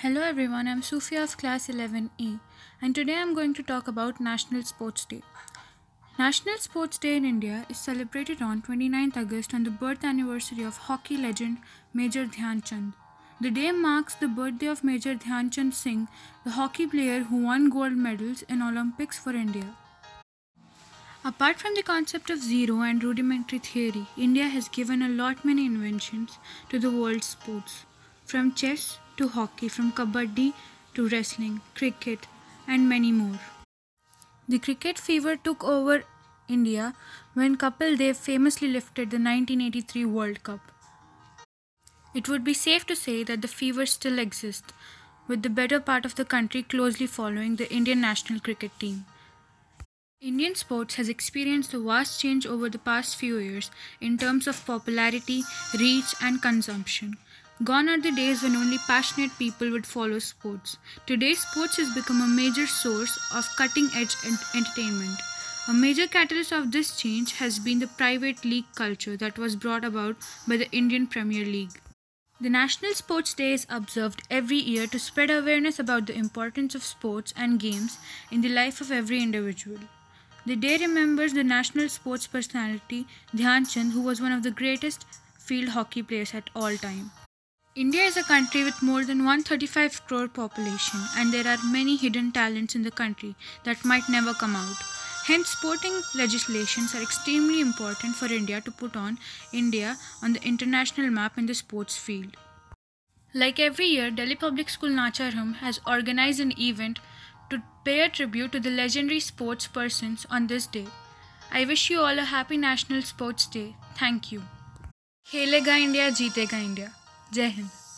Hello everyone, I'm Sufiya of class 11E and today I'm going to talk about National Sports Day. National Sports Day in India is celebrated on 29th August on the birth anniversary of hockey legend Major Dhyan Chand. The day marks the birthday of Major Dhyan Chand Singh, the hockey player who won gold medals in Olympics for India. Apart from the concept of zero and rudimentary theory, India has given a lot many inventions to the world's sports. From chess to hockey, from kabaddi to wrestling, cricket, and many more. The cricket fever took over India when Kapil Dev famously lifted the 1983 World Cup. It would be safe to say that the fever still exists, with the better part of the country closely following the Indian national cricket team. Indian sports has experienced a vast change over the past few years in terms of popularity, reach, and consumption. Gone are the days when only passionate people would follow sports. Today, sports has become a major source of cutting edge entertainment. A major catalyst of this change has been the private league culture that was brought about by the Indian Premier League. The National Sports Day is observed every year to spread awareness about the importance of sports and games in the life of every individual. The day remembers the national sports personality Dhyan Chand, who was one of the greatest field hockey players at all time. India is a country with more than 135 crore population and there are many hidden talents in the country that might never come out. Hence sporting legislations are extremely important for India to put on India on the international map in the sports field. Like every year, Delhi Public School Nacharam has organized an event to pay a tribute to the legendary sports persons on this day. I wish you all a happy National Sports Day. Thank you. Khelega India, Jeetega India. Jai Hind.